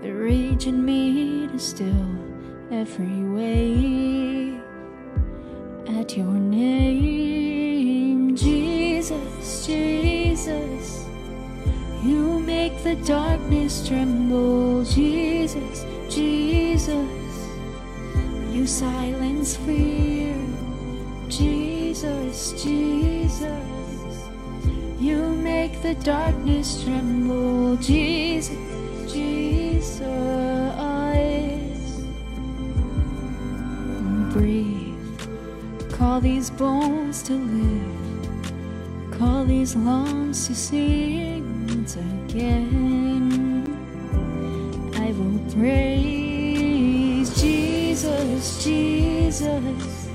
The rage in me to still every wave. At your name, Jesus, Jesus. You make the darkness tremble, Jesus, Jesus. You silence fear, Jesus, Jesus. You make the darkness tremble, Jesus, Jesus. Breathe, call these bones to live. Call these lungs to sing again. I will praise Jesus, Jesus.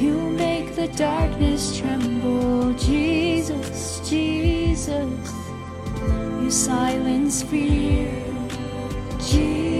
You make the darkness tremble, Jesus, Jesus. You silence fear,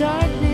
darkness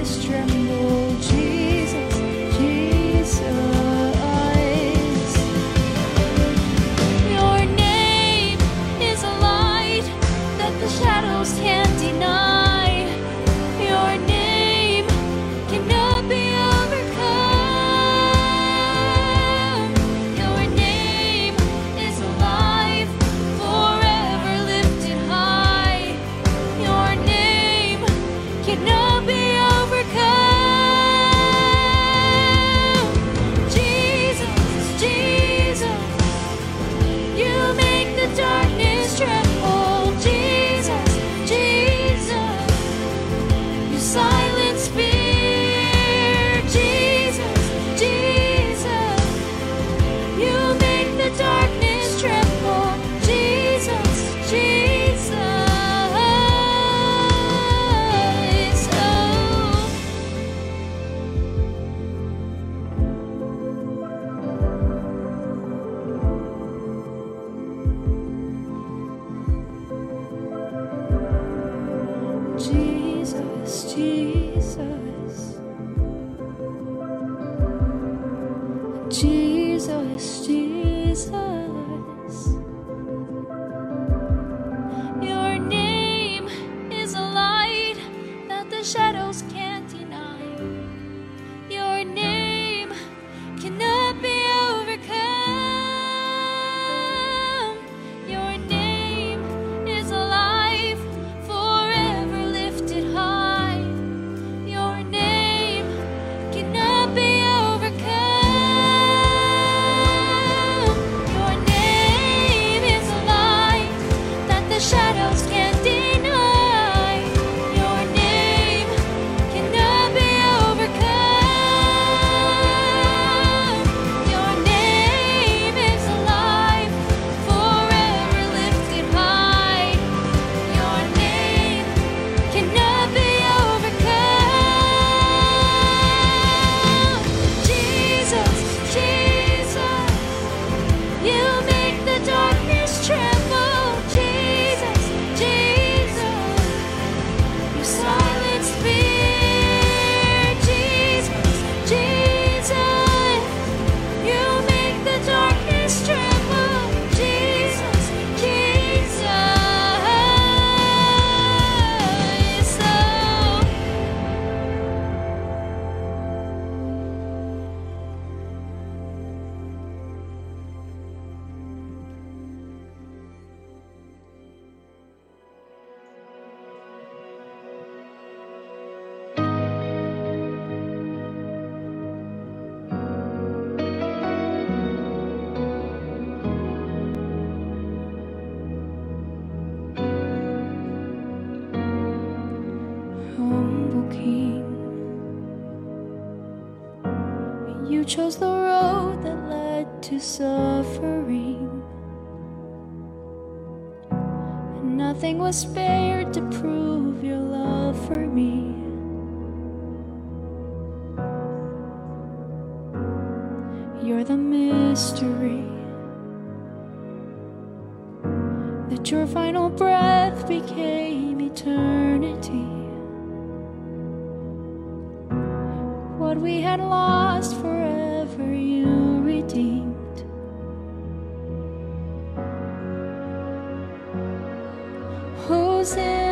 was spared to prove your love for me. You're the mystery that your final breath became eternity. What we had lost forever, you redeemed. せ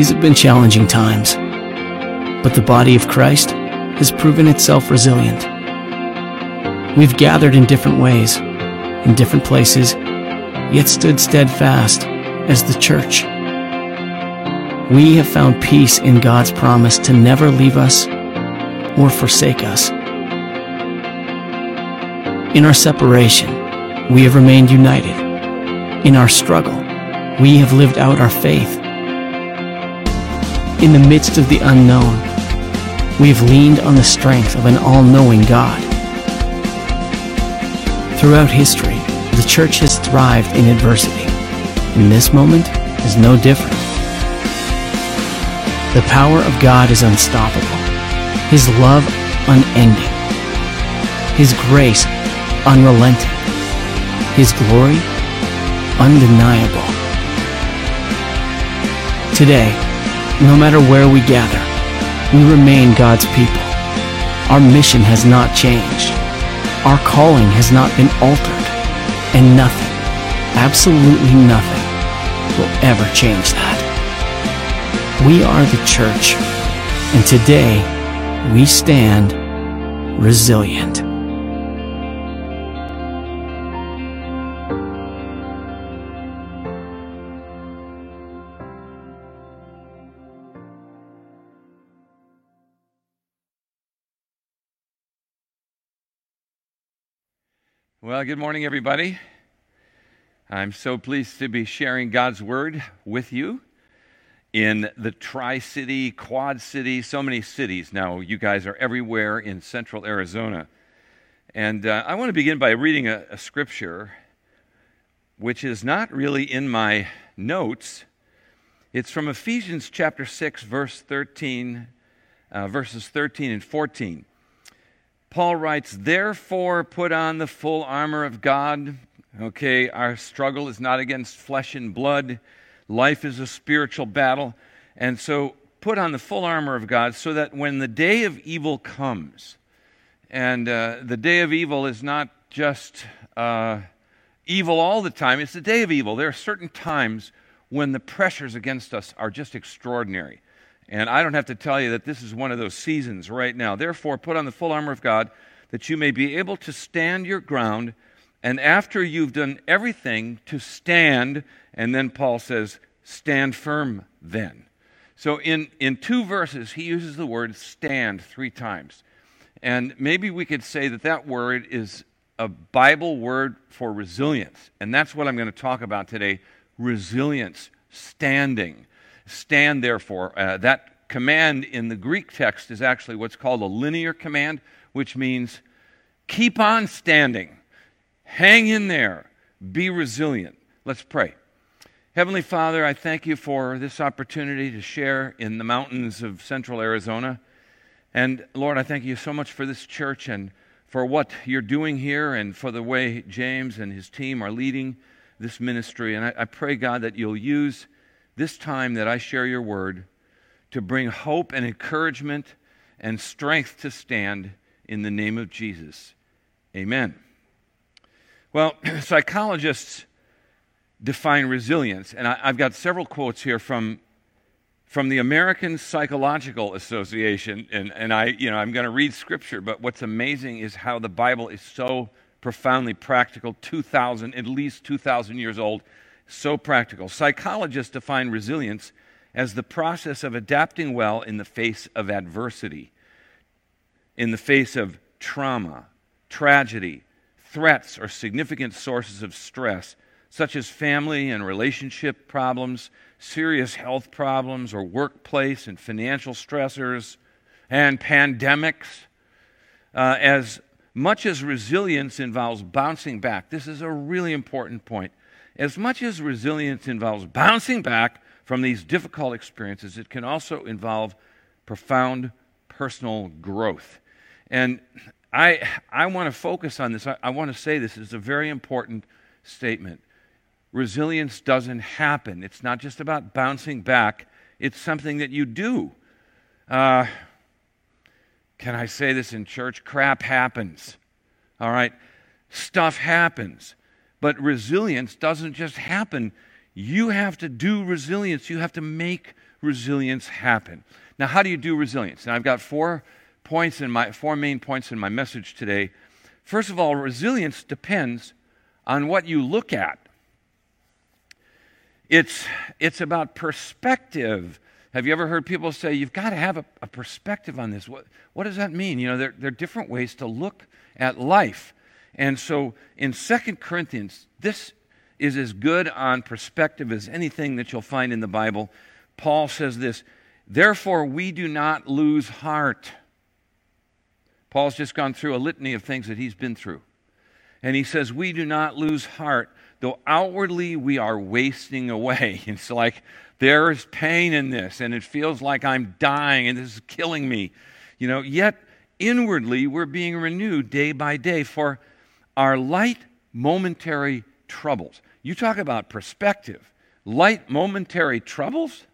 These have been challenging times, but the body of Christ has proven itself resilient. We've gathered in different ways, in different places, yet stood steadfast as the church. We have found peace in God's promise to never leave us or forsake us. In our separation, we have remained united. In our struggle, we have lived out our faith. In the midst of the unknown, we have leaned on the strength of an all knowing God. Throughout history, the church has thrived in adversity, and this moment is no different. The power of God is unstoppable, His love unending, His grace unrelenting, His glory undeniable. Today, no matter where we gather, we remain God's people. Our mission has not changed. Our calling has not been altered. And nothing, absolutely nothing, will ever change that. We are the church, and today we stand resilient. Well, good morning, everybody. I'm so pleased to be sharing God's Word with you in the Tri City, Quad City, so many cities. Now, you guys are everywhere in central Arizona. And uh, I want to begin by reading a, a scripture which is not really in my notes. It's from Ephesians chapter 6, verse 13, uh, verses 13 and 14. Paul writes, Therefore, put on the full armor of God. Okay, our struggle is not against flesh and blood, life is a spiritual battle. And so, put on the full armor of God so that when the day of evil comes, and uh, the day of evil is not just uh, evil all the time, it's the day of evil. There are certain times when the pressures against us are just extraordinary. And I don't have to tell you that this is one of those seasons right now. Therefore, put on the full armor of God that you may be able to stand your ground. And after you've done everything to stand, and then Paul says, stand firm then. So in, in two verses, he uses the word stand three times. And maybe we could say that that word is a Bible word for resilience. And that's what I'm going to talk about today resilience, standing. Stand therefore. Uh, that command in the Greek text is actually what's called a linear command, which means keep on standing, hang in there, be resilient. Let's pray. Heavenly Father, I thank you for this opportunity to share in the mountains of central Arizona. And Lord, I thank you so much for this church and for what you're doing here and for the way James and his team are leading this ministry. And I, I pray, God, that you'll use this time that I share your word to bring hope and encouragement and strength to stand in the name of Jesus. Amen. Well, psychologists define resilience, and I, have got several quotes here from, from the American Psychological Association, and, and I, you know, I'm going to read scripture, but what's amazing is how the Bible is so profoundly practical, 2,000, at least 2,000 years old, so practical. Psychologists define resilience as the process of adapting well in the face of adversity, in the face of trauma, tragedy, threats, or significant sources of stress, such as family and relationship problems, serious health problems, or workplace and financial stressors, and pandemics. Uh, as much as resilience involves bouncing back, this is a really important point. As much as resilience involves bouncing back from these difficult experiences, it can also involve profound personal growth. And I, I want to focus on this. I, I want to say this is a very important statement. Resilience doesn't happen, it's not just about bouncing back, it's something that you do. Uh, can I say this in church? Crap happens. All right? Stuff happens. But resilience doesn't just happen. You have to do resilience. You have to make resilience happen. Now, how do you do resilience? Now, I've got four points in my four main points in my message today. First of all, resilience depends on what you look at. It's, it's about perspective. Have you ever heard people say, you've got to have a, a perspective on this? What, what does that mean? You know, there, there are different ways to look at life. And so in Second Corinthians, this is as good on perspective as anything that you'll find in the Bible. Paul says this Therefore, we do not lose heart. Paul's just gone through a litany of things that he's been through. And he says, We do not lose heart, though outwardly we are wasting away. It's like there is pain in this, and it feels like I'm dying, and this is killing me. You know, yet inwardly we're being renewed day by day for our light momentary troubles. You talk about perspective. Light momentary troubles?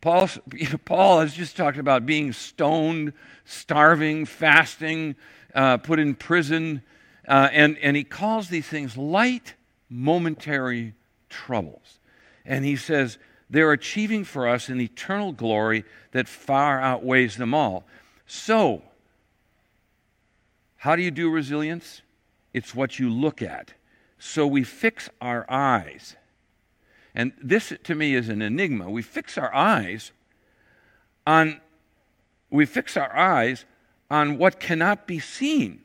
Paul, Paul has just talked about being stoned, starving, fasting, uh, put in prison, uh, and, and he calls these things light momentary troubles. And he says they're achieving for us an eternal glory that far outweighs them all. So, how do you do resilience? It's what you look at. So we fix our eyes. And this to me is an enigma. We fix our eyes on we fix our eyes on what cannot be seen.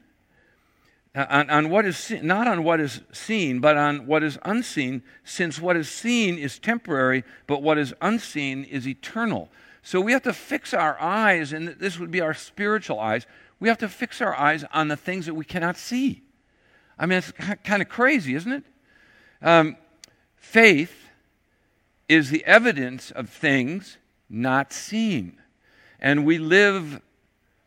Uh, on, on what is seen, not on what is seen, but on what is unseen, since what is seen is temporary, but what is unseen is eternal. So we have to fix our eyes, and this would be our spiritual eyes. We have to fix our eyes on the things that we cannot see. I mean, it's kind of crazy, isn't it? Um, faith is the evidence of things not seen. And we live,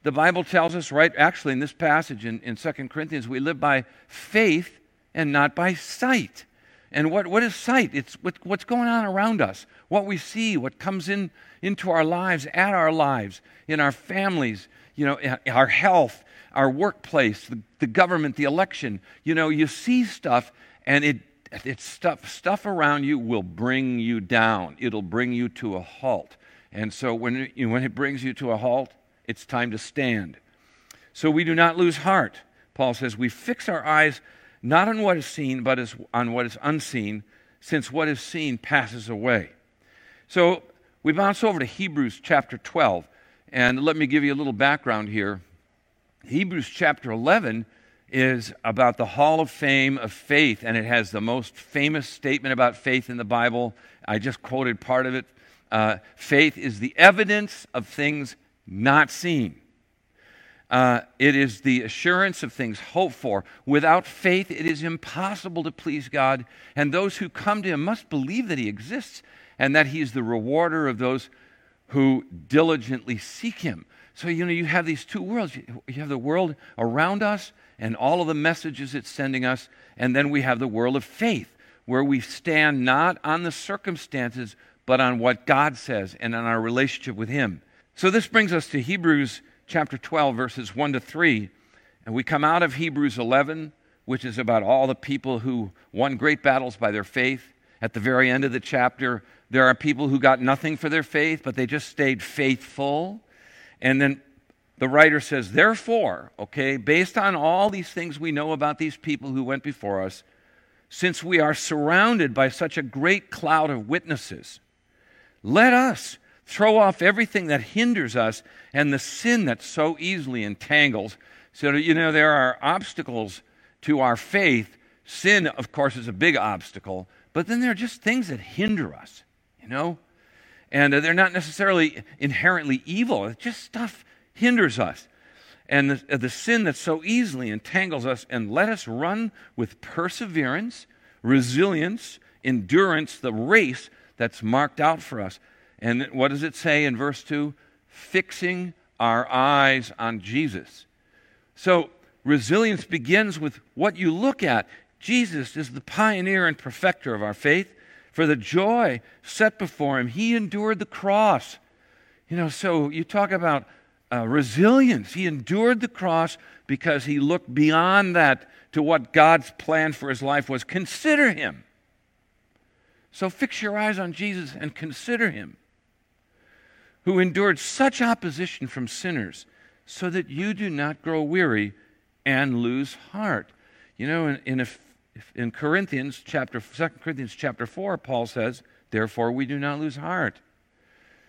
the Bible tells us, right, actually in this passage in, in 2 Corinthians, we live by faith and not by sight. And what, what is sight? It's what, what's going on around us, what we see, what comes in into our lives, at our lives, in our families, you know, our health, our workplace, the, the government, the election. You know, you see stuff and it, it's stuff, stuff around you will bring you down. It'll bring you to a halt. And so when it, when it brings you to a halt, it's time to stand. So we do not lose heart. Paul says, we fix our eyes not on what is seen, but on what is unseen, since what is seen passes away. So we bounce over to Hebrews chapter 12. And let me give you a little background here. Hebrews chapter 11 is about the Hall of Fame of faith, and it has the most famous statement about faith in the Bible. I just quoted part of it. Uh, faith is the evidence of things not seen. Uh, it is the assurance of things hoped for. Without faith, it is impossible to please God, and those who come to Him must believe that He exists and that He is the rewarder of those who diligently seek Him. So, you know, you have these two worlds. You have the world around us and all of the messages it's sending us, and then we have the world of faith, where we stand not on the circumstances, but on what God says and on our relationship with Him. So, this brings us to Hebrews chapter 12, verses 1 to 3. And we come out of Hebrews 11, which is about all the people who won great battles by their faith. At the very end of the chapter, there are people who got nothing for their faith, but they just stayed faithful. And then the writer says, therefore, okay, based on all these things we know about these people who went before us, since we are surrounded by such a great cloud of witnesses, let us throw off everything that hinders us and the sin that so easily entangles. So, you know, there are obstacles to our faith. Sin, of course, is a big obstacle, but then there are just things that hinder us, you know? And they're not necessarily inherently evil, it's just stuff hinders us. And the, the sin that so easily entangles us, and let us run with perseverance resilience, endurance, the race that's marked out for us. And what does it say in verse 2? Fixing our eyes on Jesus. So, resilience begins with what you look at. Jesus is the pioneer and perfecter of our faith. For the joy set before him, he endured the cross. You know, so you talk about uh, resilience. He endured the cross because he looked beyond that to what God's plan for his life was. Consider him. So fix your eyes on Jesus and consider him, who endured such opposition from sinners, so that you do not grow weary and lose heart. You know, in, in, a, in Corinthians chapter 2 Corinthians chapter 4, Paul says, Therefore we do not lose heart,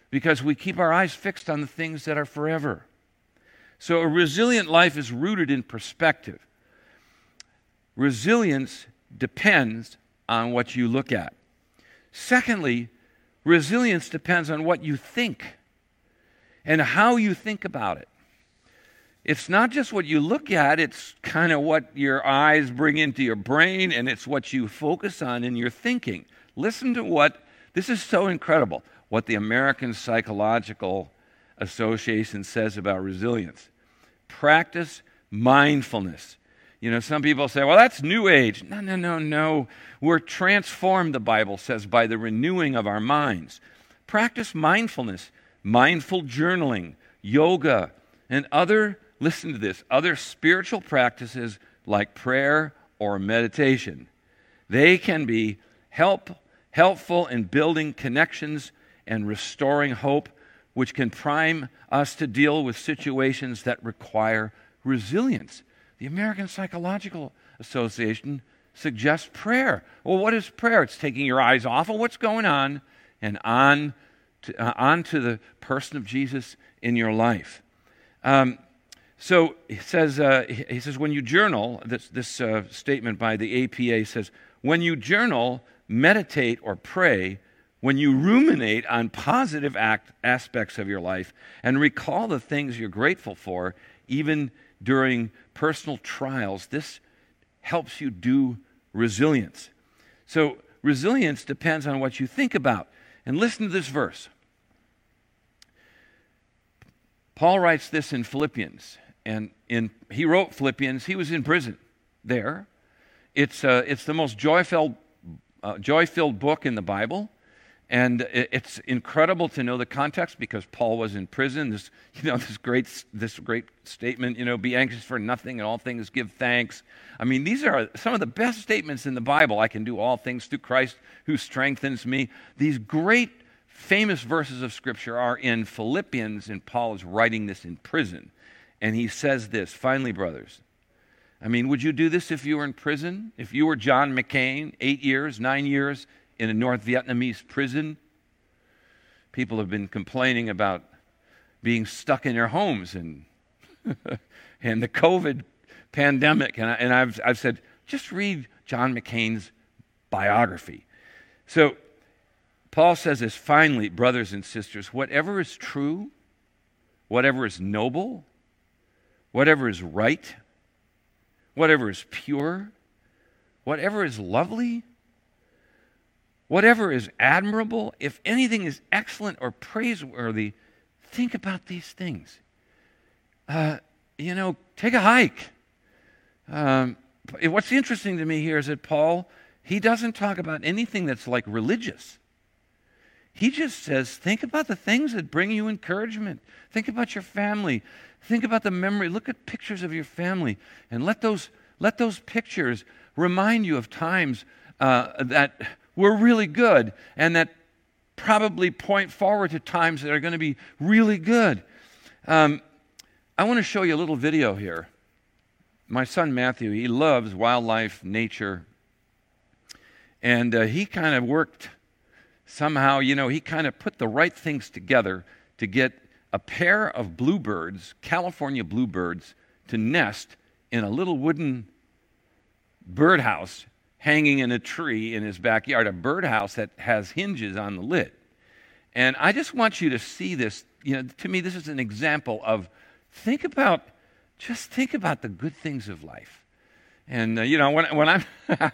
because we keep our eyes fixed on the things that are forever. So a resilient life is rooted in perspective. Resilience depends on what you look at. Secondly, resilience depends on what you think and how you think about it. It's not just what you look at, it's kind of what your eyes bring into your brain, and it's what you focus on in your thinking. Listen to what, this is so incredible, what the American Psychological Association says about resilience. Practice mindfulness. You know, some people say, well, that's New Age. No, no, no, no. We're transformed, the Bible says, by the renewing of our minds. Practice mindfulness, mindful journaling, yoga, and other, listen to this, other spiritual practices like prayer or meditation. They can be help, helpful in building connections and restoring hope, which can prime us to deal with situations that require resilience. The American Psychological Association suggests prayer. Well, what is prayer? It's taking your eyes off of what's going on and on to, uh, on to the person of Jesus in your life. Um, so he says, uh, he says, when you journal, this, this uh, statement by the APA says, when you journal, meditate, or pray, when you ruminate on positive act, aspects of your life and recall the things you're grateful for, even during personal trials, this helps you do resilience. So, resilience depends on what you think about. And listen to this verse. Paul writes this in Philippians, and in, he wrote Philippians. He was in prison there. It's, uh, it's the most joy-filled, uh, joy-filled book in the Bible. And it's incredible to know the context because Paul was in prison. This, you know, this great, this great statement, you know, be anxious for nothing and all things give thanks. I mean, these are some of the best statements in the Bible. I can do all things through Christ who strengthens me. These great, famous verses of Scripture are in Philippians, and Paul is writing this in prison. And he says this finally, brothers. I mean, would you do this if you were in prison? If you were John McCain, eight years, nine years in a North Vietnamese prison. People have been complaining about being stuck in their homes and, and the COVID pandemic. And, I, and I've, I've said, just read John McCain's biography. So, Paul says this finally, brothers and sisters, whatever is true, whatever is noble, whatever is right, whatever is pure, whatever is lovely, Whatever is admirable, if anything is excellent or praiseworthy, think about these things. Uh, you know, take a hike. Um, what's interesting to me here is that Paul, he doesn't talk about anything that's like religious. He just says, think about the things that bring you encouragement. Think about your family. Think about the memory. Look at pictures of your family and let those, let those pictures remind you of times uh, that were really good and that probably point forward to times that are going to be really good. Um, I want to show you a little video here. My son Matthew, he loves wildlife, nature, and uh, he kind of worked somehow, you know, he kind of put the right things together to get a pair of bluebirds, California bluebirds, to nest in a little wooden birdhouse hanging in a tree in his backyard, a birdhouse that has hinges on the lid. And I just want you to see this. You know, to me, this is an example of think about, just think about the good things of life. And, uh, you know, when, when, I'm,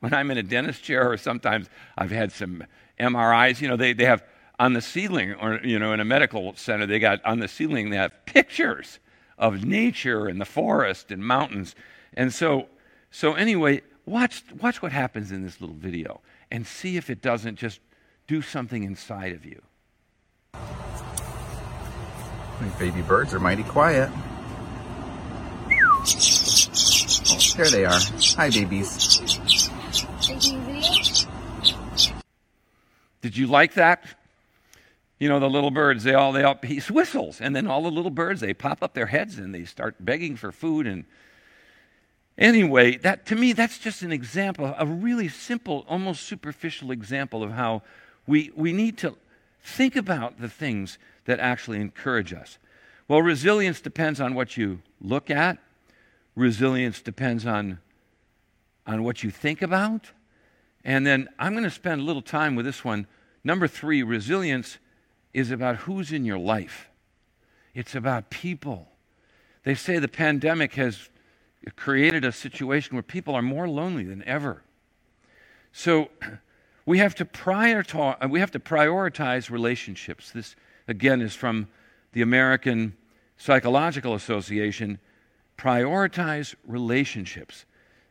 when I'm in a dentist chair, or sometimes I've had some MRIs, you know, they, they have on the ceiling, or, you know, in a medical center, they got on the ceiling, they have pictures of nature and the forest and mountains. And so, so anyway, watch, watch what happens in this little video and see if it doesn't just do something inside of you. baby birds are mighty quiet. Oh, there they are. Hi, babies. Did you like that? You know, the little birds, they all, they all, he whistles, and then all the little birds, they pop up their heads and they start begging for food. And anyway, that, to me, that's just an example, a really simple, almost superficial example of how we, we need to think about the things that actually encourage us. Well, resilience depends on what you look at, resilience depends on, on what you think about. And then I'm going to spend a little time with this one. Number three, resilience is about who's in your life, it's about people. They say the pandemic has created a situation where people are more lonely than ever. So we have to prioritize, we have to prioritize relationships. This, again, is from the American Psychological Association. Prioritize relationships.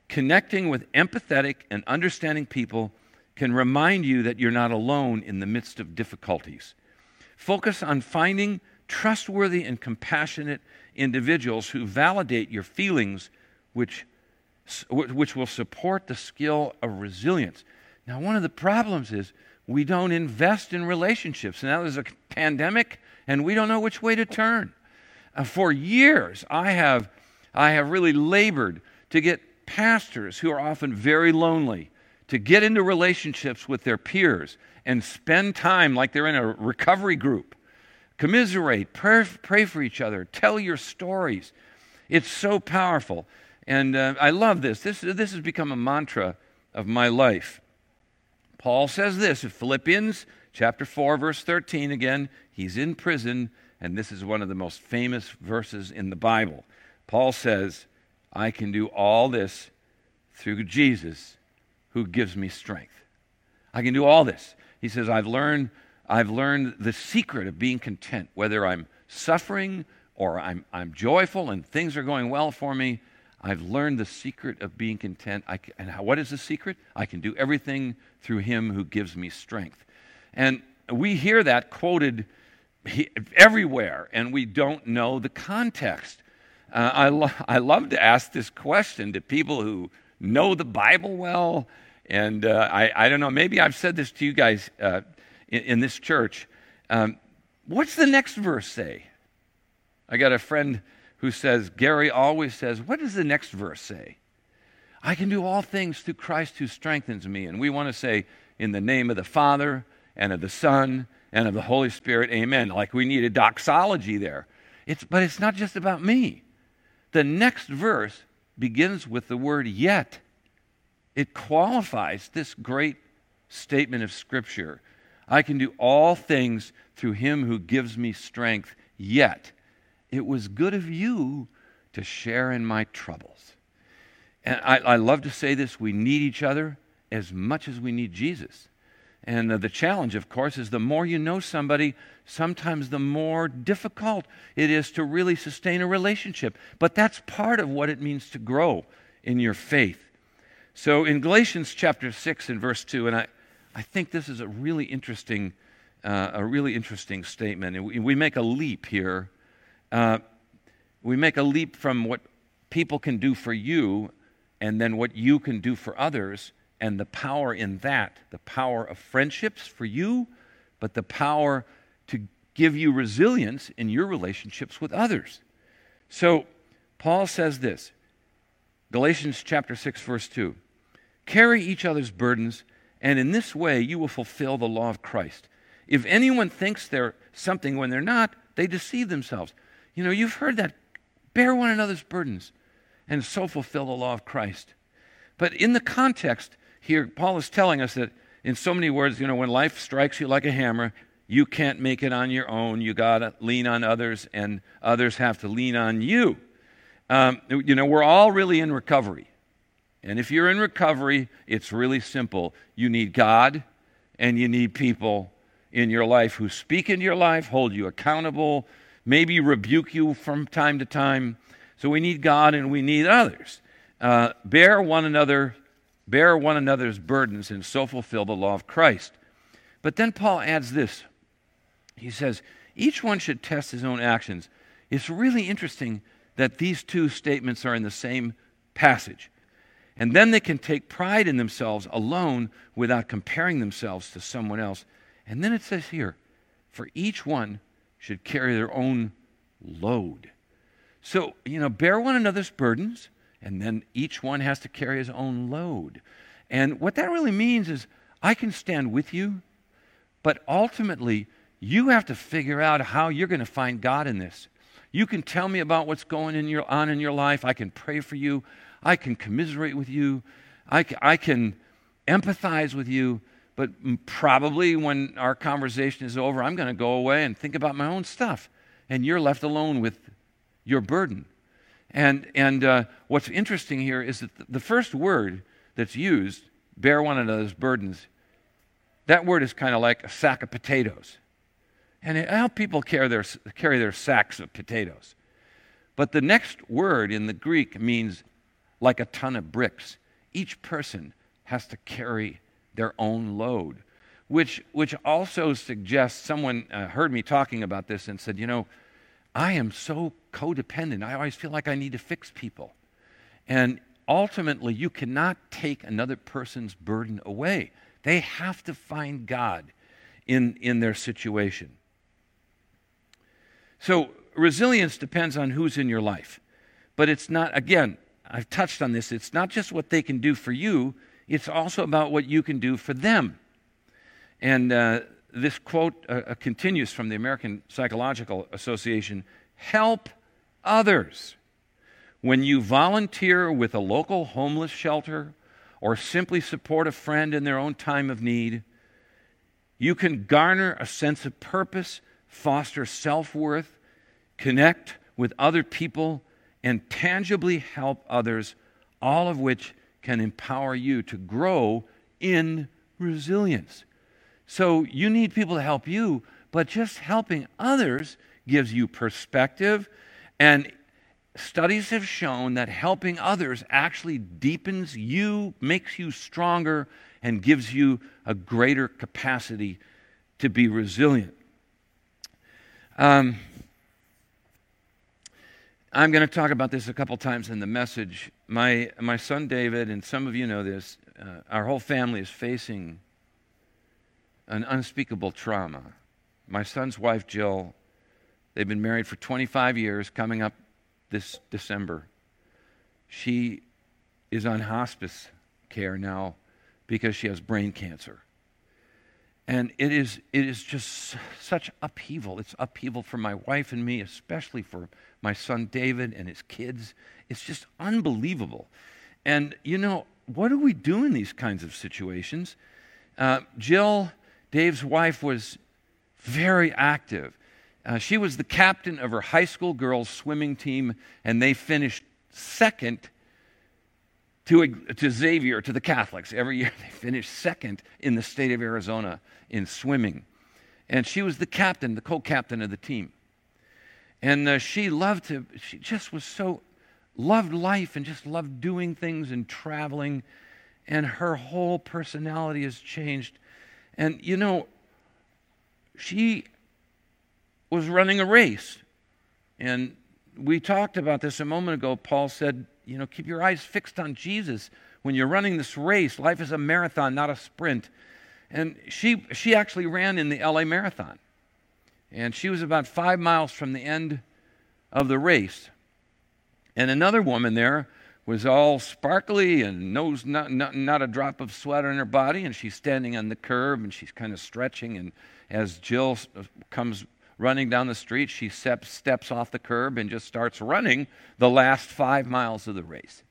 Connecting with empathetic and understanding people can remind you that you're not alone in the midst of difficulties. Focus on finding trustworthy and compassionate individuals who validate your feelings, which, which will support the skill of resilience. Now, one of the problems is we don't invest in relationships. Now there's a pandemic, and we don't know which way to turn. Uh, for years, I have, I have really labored to get pastors who are often very lonely to get into relationships with their peers and spend time like they're in a recovery group. Commiserate, pray, pray for each other, tell your stories. It's so powerful. And uh, I love this. this. This has become a mantra of my life. Paul says this in Philippians chapter 4, verse 13 again. He's in prison, and this is one of the most famous verses in the Bible. Paul says, I can do all this through Jesus who gives me strength. I can do all this. He says, I've learned, I've learned the secret of being content, whether I'm suffering or I'm, I'm joyful and things are going well for me. I've learned the secret of being content. I, and how, what is the secret? I can do everything through him who gives me strength. And we hear that quoted everywhere, and we don't know the context. Uh, I, lo- I love to ask this question to people who know the Bible well. And uh, I, I don't know, maybe I've said this to you guys uh, in, in, this church. Um, what's the next verse say? I got a friend who says, Gary always says, What does the next verse say? I can do all things through Christ who strengthens me. And we want to say, In the name of the Father and of the Son and of the Holy Spirit, amen. Like we need a doxology there. It's, but it's not just about me. The next verse begins with the word yet. It qualifies this great statement of Scripture. I can do all things through him who gives me strength, yet it was good of you to share in my troubles. And I, I love to say this we need each other as much as we need Jesus. And uh, the challenge, of course, is the more you know somebody, sometimes the more difficult it is to really sustain a relationship. But that's part of what it means to grow in your faith. So in Galatians chapter 6 and verse 2, and I, I think this is a really interesting, uh, a really interesting statement. And we, make a leap here. Uh, we make a leap from what people can do for you and then what you can do for others and the power in that the power of friendships for you, but the power to give you resilience in your relationships with others. So, Paul says this Galatians chapter 6, verse 2 Carry each other's burdens, and in this way you will fulfill the law of Christ. If anyone thinks they're something when they're not, they deceive themselves. You know, you've heard that. Bear one another's burdens, and so fulfill the law of Christ. But in the context, here, Paul is telling us that in so many words, you know, when life strikes you like a hammer, you can't make it on your own. You got to lean on others, and others have to lean on you. Um, you know, we're all really in recovery. And if you're in recovery, it's really simple. You need God and you need people in your life who speak into your life, hold you accountable, maybe rebuke you from time to time. So we need God and we need others. Uh, bear one another, bear one another's burdens, and so fulfill the law of Christ. But then Paul adds this. He says, each one should test his own actions. It's really interesting that these two statements are in the same passage. And then they can take pride in themselves alone without comparing themselves to someone else. And then it says here, for each one should carry their own load. So, you know, bear one another's burdens, and then each one has to carry his own load. And what that really means is I can stand with you, but ultimately, you have to figure out how you're going to find God in this. You can tell me about what's going in your, on in your life. I can pray for you. I can commiserate with you. I, I can empathize with you. But probably when our conversation is over, I'm going to go away and think about my own stuff. And you're left alone with your burden. And, and uh, what's interesting here is that the first word that's used, bear one another's burdens, that word is kind of like a sack of potatoes. And it help people carry their, carry their sacks of potatoes. But the next word in the Greek means like a ton of bricks. Each person has to carry their own load, which, which also suggests someone uh, heard me talking about this and said, You know, I am so codependent. I always feel like I need to fix people. And ultimately, you cannot take another person's burden away. They have to find God in, in their situation. So, resilience depends on who's in your life. But it's not, again, I've touched on this, it's not just what they can do for you, it's also about what you can do for them. And uh, this quote uh, uh, continues from the American Psychological Association help others. When you volunteer with a local homeless shelter or simply support a friend in their own time of need, you can garner a sense of purpose, foster self worth, connect with other people, and tangibly help others, all of which can empower you to grow in resilience. So you need people to help you, but just helping others gives you perspective. And studies have shown that helping others actually deepens you, makes you stronger, and gives you a greater capacity to be resilient. Um, I'm going to talk about this a couple times in the message. My, my son David, and some of you know this, uh, our whole family is facing an unspeakable trauma. My son's wife, Jill, they've been married for 25 years, coming up this December. She is on hospice care now because she has brain cancer. And it is, it is just such upheaval. It's upheaval for my wife and me, especially for my son David and his kids. It's just unbelievable. And, you know, what do we do in these kinds of situations? Uh, Jill, Dave's wife, was very active. Uh, she was the captain of her high school girls' swimming team, and they finished second to, to Xavier, to the Catholics. Every year they finished second in the state of Arizona in swimming. And she was the captain, the co captain of the team. And uh, she loved to, she just was so, loved life and just loved doing things and traveling. And her whole personality has changed. And you know, she was running a race. And we talked about this a moment ago. Paul said, you know, keep your eyes fixed on Jesus when you're running this race. Life is a marathon, not a sprint. And she, she actually ran in the LA Marathon. And she was about five miles from the end of the race. And another woman there was all sparkly and nose not, not, not a drop of sweat on her body. And she's standing on the curb and she's kind of stretching. And as Jill uh, comes running down the street, she steps, steps off the curb and just starts running the last five miles of the race.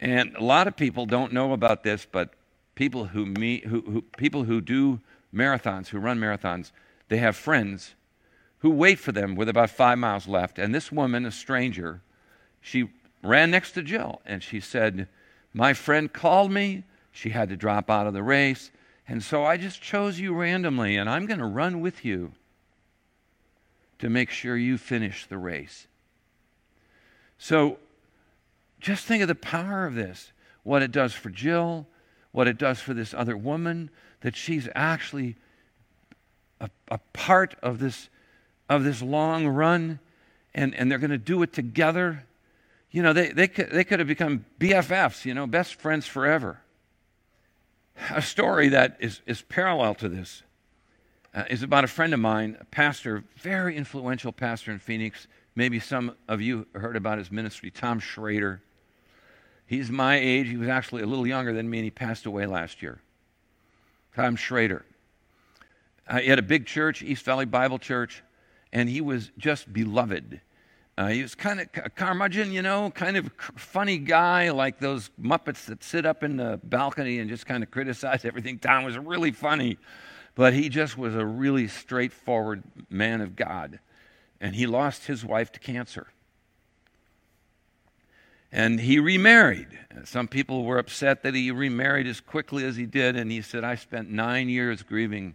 And a lot of people don't know about this, but people who meet, who, who, people who do marathons, who run marathons, they have friends who wait for them with about five miles left. And this woman, a stranger, she ran next to Jill and she said, My friend called me. She had to drop out of the race. And so I just chose you randomly, and I'm going to run with you to make sure you finish the race. So just think of the power of this what it does for Jill, what it does for this other woman, that she's actually a, a part of this, of this long run, and, and they're going to do it together. You know, they, they, could, they could have become BFFs, you know, best friends forever. A story that is, is parallel to this uh, is about a friend of mine, a pastor, very influential pastor in Phoenix. Maybe some of you heard about his ministry, Tom Shrader. He's my age. He was actually a little younger than me, and he passed away last year. Tom Shrader. Uh, he had a big church, East Valley Bible Church, and he was just beloved. Uh, he was kind of a curmudgeon, you know, kind of funny guy, like those Muppets that sit up in the balcony and just kind of criticize everything. Tom was really funny, but he just was a really straightforward man of God. And he lost his wife to cancer. And he remarried. Some people were upset that he remarried as quickly as he did, and he said, I spent nine years grieving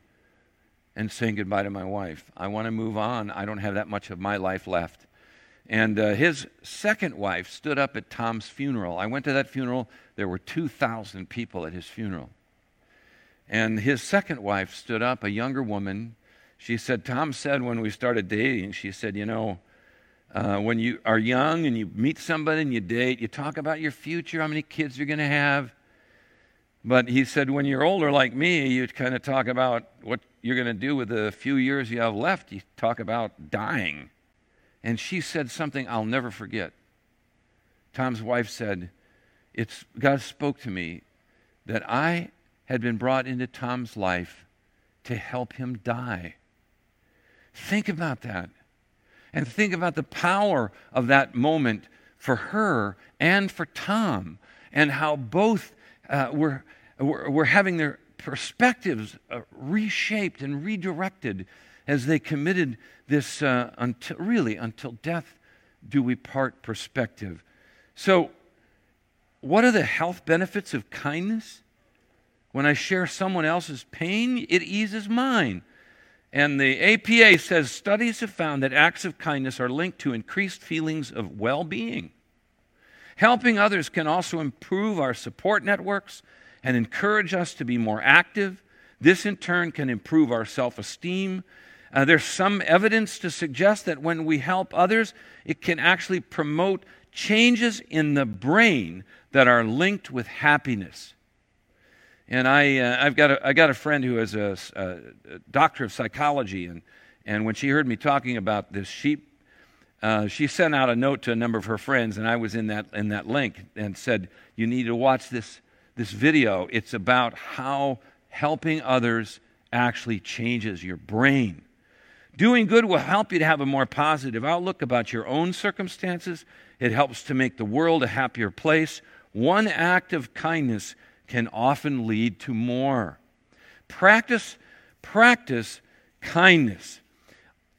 and saying goodbye to my wife. I want to move on. I don't have that much of my life left. And uh, his second wife stood up at Tom's funeral. I went to that funeral. There were 2,000 people at his funeral. And his second wife stood up, a younger woman. She said, Tom said when we started dating, she said, You know, uh, when you are young and you meet somebody and you date, you talk about your future, how many kids you're going to have. But he said, when you're older like me, you kind of talk about what you're going to do with the few years you have left. You talk about dying. And she said something I'll never forget. Tom's wife said, it's, God spoke to me that I had been brought into Tom's life to help him die. Think about that and think about the power of that moment for her and for Tom, and how both uh, were, were, were, having their perspectives uh, reshaped and redirected as they committed this uh, until, really until death do we part perspective. So, what are the health benefits of kindness? When I share someone else's pain, it eases mine. And the APA says studies have found that acts of kindness are linked to increased feelings of well being. Helping others can also improve our support networks and encourage us to be more active. This, in turn, can improve our self esteem. Uh, there's some evidence to suggest that when we help others, it can actually promote changes in the brain that are linked with happiness. And I, uh, I've got a, I got a friend who is a, a, doctor of psychology, and, and when she heard me talking about this sheep, uh, she sent out a note to a number of her friends, and I was in that, in that link and said, You need to watch this, this video. It's about how helping others actually changes your brain. Doing good will help you to have a more positive outlook about your own circumstances. It helps to make the world a happier place. One act of kindness can often lead to more. Practice, practice kindness.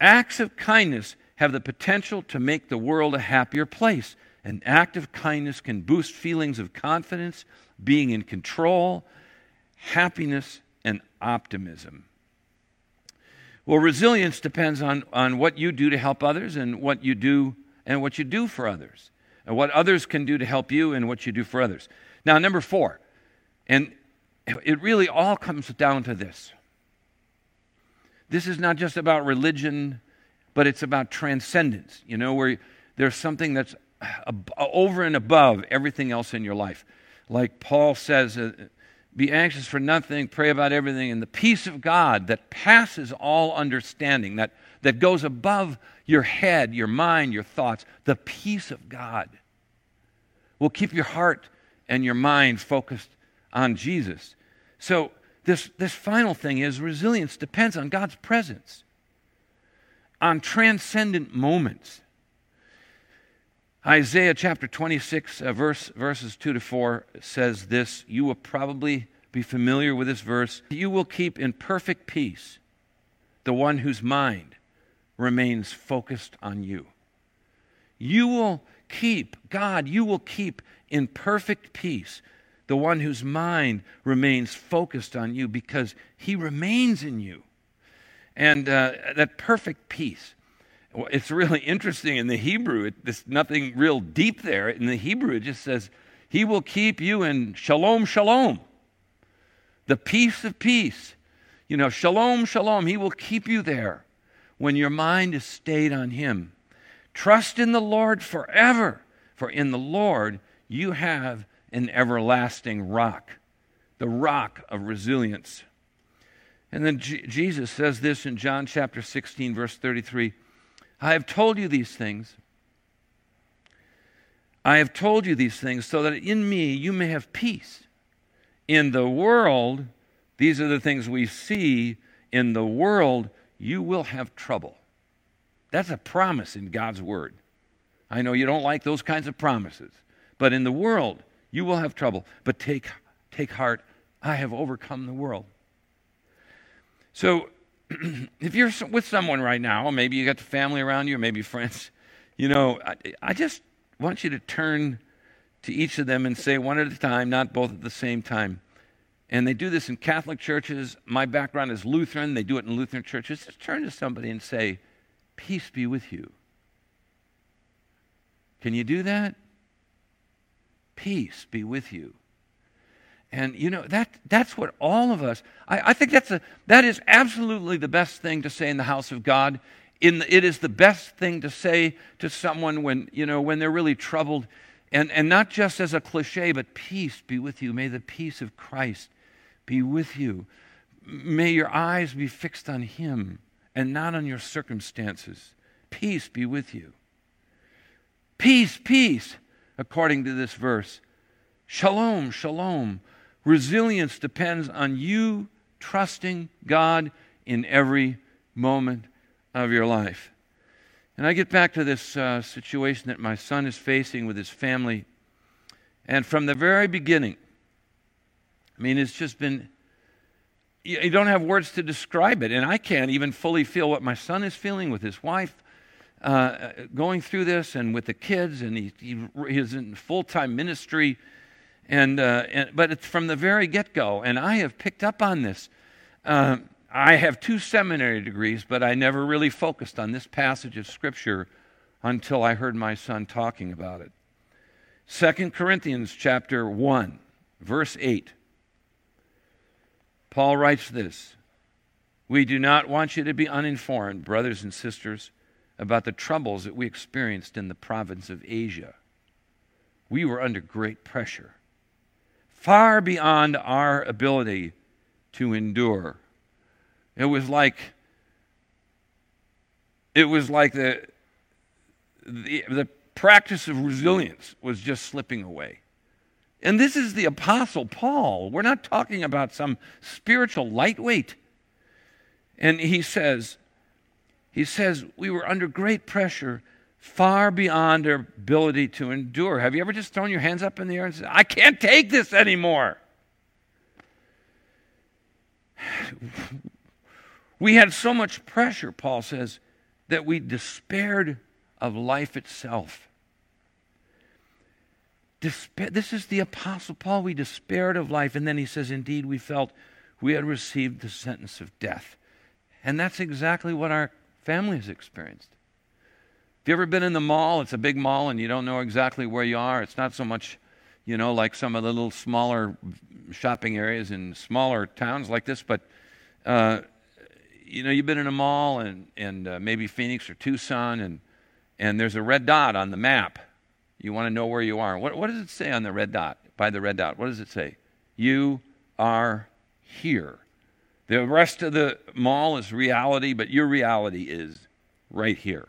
Acts of kindness have the potential to make the world a happier place. An act of kindness can boost feelings of confidence, being in control, happiness, and optimism. Well, resilience depends on, on what you do to help others and what you do and what you do for others, and what others can do to help you and what you do for others. Now, number four, and it really all comes down to this. This is not just about religion, but it's about transcendence, you know, where there's something that's over and above everything else in your life. Like Paul says, uh, be anxious for nothing, pray about everything, and the peace of God that passes all understanding, that, that goes above your head, your mind, your thoughts, the peace of God will keep your heart and your mind focused on Jesus. So, this, this final thing is resilience depends on God's presence, on transcendent moments. Isaiah chapter 26, uh, verse, verses 2 to 4 says this. You will probably be familiar with this verse. You will keep in perfect peace the one whose mind remains focused on you. You will keep, God, you will keep in perfect peace the one whose mind remains focused on you because he remains in you. And uh, that perfect peace. It's really interesting in the Hebrew. It, there's nothing real deep there. In the Hebrew, it just says, He will keep you in shalom, shalom, the peace of peace. You know, shalom, shalom. He will keep you there when your mind is stayed on Him. Trust in the Lord forever, for in the Lord you have an everlasting rock, the rock of resilience. And then Jesus says this in John chapter 16, verse 33 I have told you these things. I have told you these things so that in me you may have peace. In the world, these are the things we see. In the world, you will have trouble. That's a promise in God's word. I know you don't like those kinds of promises, but in the world, you will have trouble. But take, take heart, I have overcome the world. So, if you're with someone right now, maybe you got the family around you, or maybe friends, you know, I, I just want you to turn to each of them and say one at a time, not both at the same time. And they do this in Catholic churches. My background is Lutheran. They do it in Lutheran churches. Just turn to somebody and say, Peace be with you. Can you do that? Peace be with you. And you know that that's what all of us. I, I, think that's a that is absolutely the best thing to say in the house of God. In the, it is the best thing to say to someone when you know when they're really troubled, and and not just as a cliche, but peace be with you. May the peace of Christ be with you. May your eyes be fixed on Him and not on your circumstances. Peace be with you. Peace, peace, according to this verse. Shalom, shalom. Resilience depends on you trusting God in every moment of your life. And I get back to this uh, situation that my son is facing with his family. And from the very beginning, I mean, it's just been you don't have words to describe it. And I can't even fully feel what my son is feeling with his wife uh, going through this and with the kids. And he, he he's in full time ministry. And, uh, and, but it's from the very get go. And I have picked up on this. Uh, I have two seminary degrees, but I never really focused on this passage of Scripture until I heard my son talking about it. 2 Corinthians chapter 1, verse 8. Paul writes this We do not want you to be uninformed, brothers and sisters, about the troubles that we experienced in the province of Asia. We were under great pressure, far beyond our ability to endure. It was like it was like the, the, the practice of resilience was just slipping away. And this is the Apostle Paul. We're not talking about some spiritual lightweight. And he says, he says, we were under great pressure, far beyond our ability to endure. Have you ever just thrown your hands up in the air and said, I can't take this anymore? We had so much pressure, Paul says, that we despaired of life itself. Despair, this is the Apostle Paul. We despaired of life. And then he says, Indeed, we felt we had received the sentence of death. And that's exactly what our family has experienced. Have you ever been in the mall? It's a big mall and you don't know exactly where you are. It's not so much, you know, like some of the little smaller shopping areas in smaller towns like this, but, uh, you know, you've been in a mall and, and uh, maybe Phoenix or Tucson and, and there's a red dot on the map you want to know where you are. What, what does it say on the red dot? By the red dot, what does it say? You are here. The rest of the mall is reality, but your reality is right here.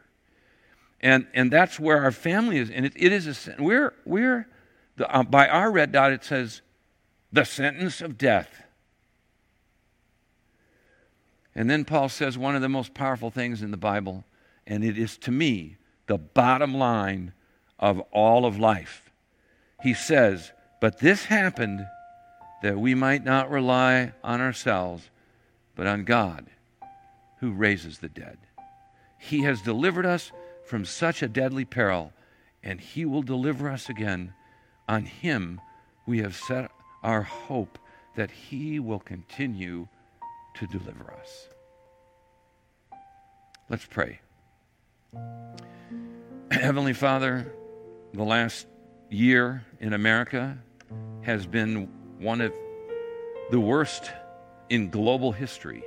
And, and that's where our family is. And it, it is a, we're, we're the, uh, by our red dot, it says the sentence of death. And then Paul says one of the most powerful things in the Bible, and it is to me the bottom line of all of life. He says, But this happened that we might not rely on ourselves, but on God who raises the dead. He has delivered us from such a deadly peril, and He will deliver us again. On Him we have set our hope that He will continue to deliver us. Let's pray. Heavenly Father, the last year in America has been one of the worst in global history.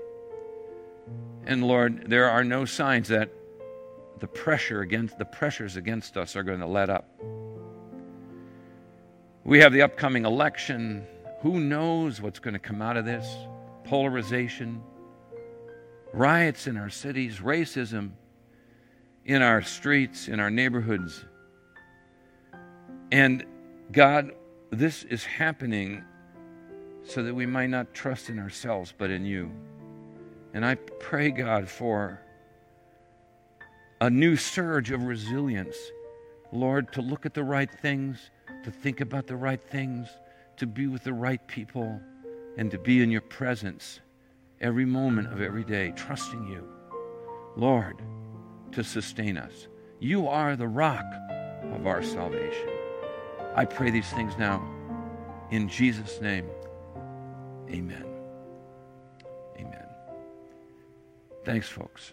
And Lord, there are no signs that the pressure against the pressures against us are going to let up. We have the upcoming election. Who knows what's going to come out of this? Polarization, riots in our cities, racism in our streets, in our neighborhoods. And God, this is happening so that we might not trust in ourselves, but in you. And I pray, God, for a new surge of resilience. Lord, to look at the right things, to think about the right things, to be with the right people, and to be in your presence every moment of every day, trusting you. Lord, to sustain us. You are the rock of our salvation. I pray these things now in Jesus' name. Amen. Amen. Thanks, folks.